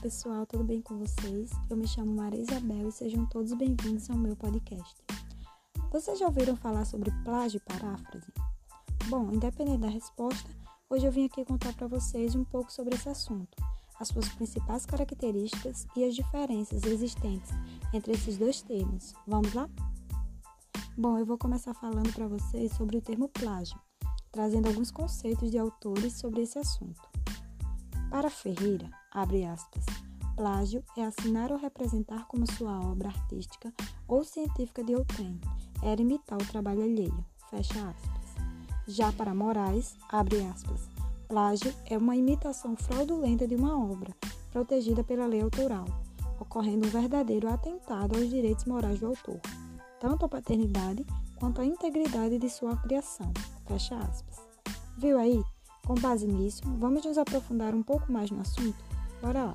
pessoal, tudo bem com vocês? Eu me chamo Maria Isabel e sejam todos bem-vindos ao meu podcast. Vocês já ouviram falar sobre plágio e paráfrase? Bom, independente da resposta, hoje eu vim aqui contar para vocês um pouco sobre esse assunto, as suas principais características e as diferenças existentes entre esses dois termos. Vamos lá? Bom, eu vou começar falando para vocês sobre o termo plágio, trazendo alguns conceitos de autores sobre esse assunto. Para Ferreira, abre aspas, plágio é assinar ou representar como sua obra artística ou científica de outrem, era imitar o trabalho alheio, fecha aspas. Já para Moraes, abre aspas, plágio é uma imitação fraudulenta de uma obra, protegida pela lei autoral, ocorrendo um verdadeiro atentado aos direitos morais do autor, tanto a paternidade quanto a integridade de sua criação, fecha aspas. Viu aí? Com base nisso, vamos nos aprofundar um pouco mais no assunto? Bora lá!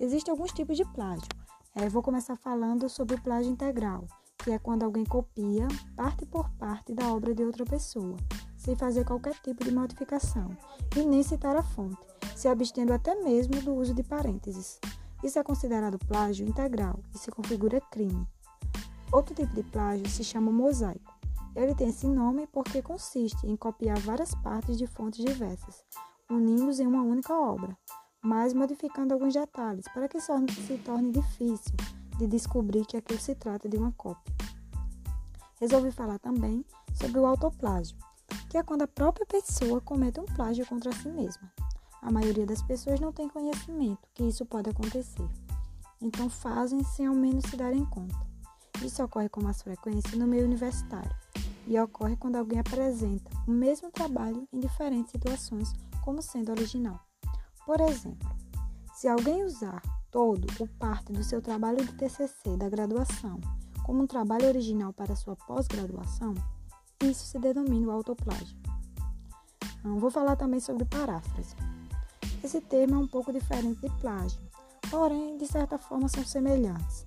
Existem alguns tipos de plágio. É, vou começar falando sobre o plágio integral, que é quando alguém copia parte por parte da obra de outra pessoa, sem fazer qualquer tipo de modificação e nem citar a fonte, se abstendo até mesmo do uso de parênteses. Isso é considerado plágio integral e se configura crime. Outro tipo de plágio se chama mosaico. Ele tem esse nome porque consiste em copiar várias partes de fontes diversas, unindo-os em uma única obra, mas modificando alguns detalhes para que se torne difícil de descobrir que aquilo se trata de uma cópia. Resolvi falar também sobre o autoplágio, que é quando a própria pessoa comete um plágio contra si mesma. A maioria das pessoas não tem conhecimento que isso pode acontecer, então fazem sem ao menos se darem conta. Isso ocorre com mais frequência no meio universitário e ocorre quando alguém apresenta o mesmo trabalho em diferentes situações como sendo original. Por exemplo, se alguém usar todo ou parte do seu trabalho de TCC da graduação como um trabalho original para sua pós-graduação, isso se denomina o autoplágio. Vou falar também sobre paráfrase. Esse termo é um pouco diferente de plágio, porém, de certa forma, são semelhantes.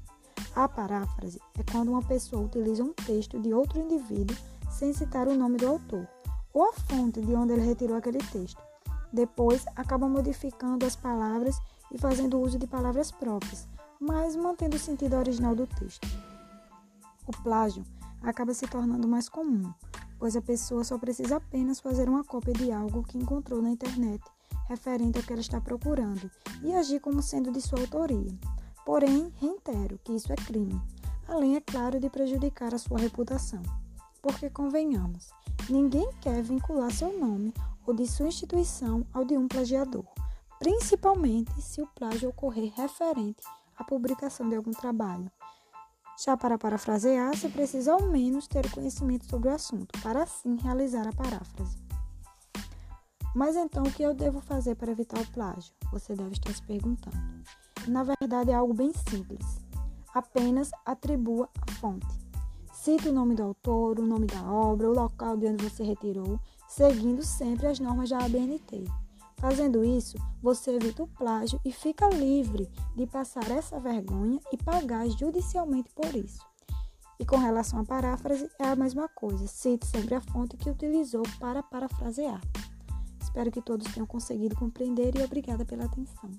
A paráfrase é quando uma pessoa utiliza um texto de outro indivíduo sem citar o nome do autor ou a fonte de onde ele retirou aquele texto. Depois, acaba modificando as palavras e fazendo uso de palavras próprias, mas mantendo o sentido original do texto. O plágio acaba se tornando mais comum, pois a pessoa só precisa apenas fazer uma cópia de algo que encontrou na internet referente ao que ela está procurando e agir como sendo de sua autoria. Porém, reitero que isso é crime, além, é claro, de prejudicar a sua reputação. Porque, convenhamos, ninguém quer vincular seu nome ou de sua instituição ao de um plagiador, principalmente se o plágio ocorrer referente à publicação de algum trabalho. Já para parafrasear, se precisa ao menos ter conhecimento sobre o assunto, para assim realizar a paráfrase. Mas então, o que eu devo fazer para evitar o plágio? Você deve estar se perguntando na verdade é algo bem simples. Apenas atribua a fonte. Cite o nome do autor, o nome da obra, o local de onde você retirou, seguindo sempre as normas da ABNT. Fazendo isso, você evita o plágio e fica livre de passar essa vergonha e pagar judicialmente por isso. E com relação à paráfrase, é a mesma coisa. Cite sempre a fonte que utilizou para parafrasear. Espero que todos tenham conseguido compreender e obrigada pela atenção.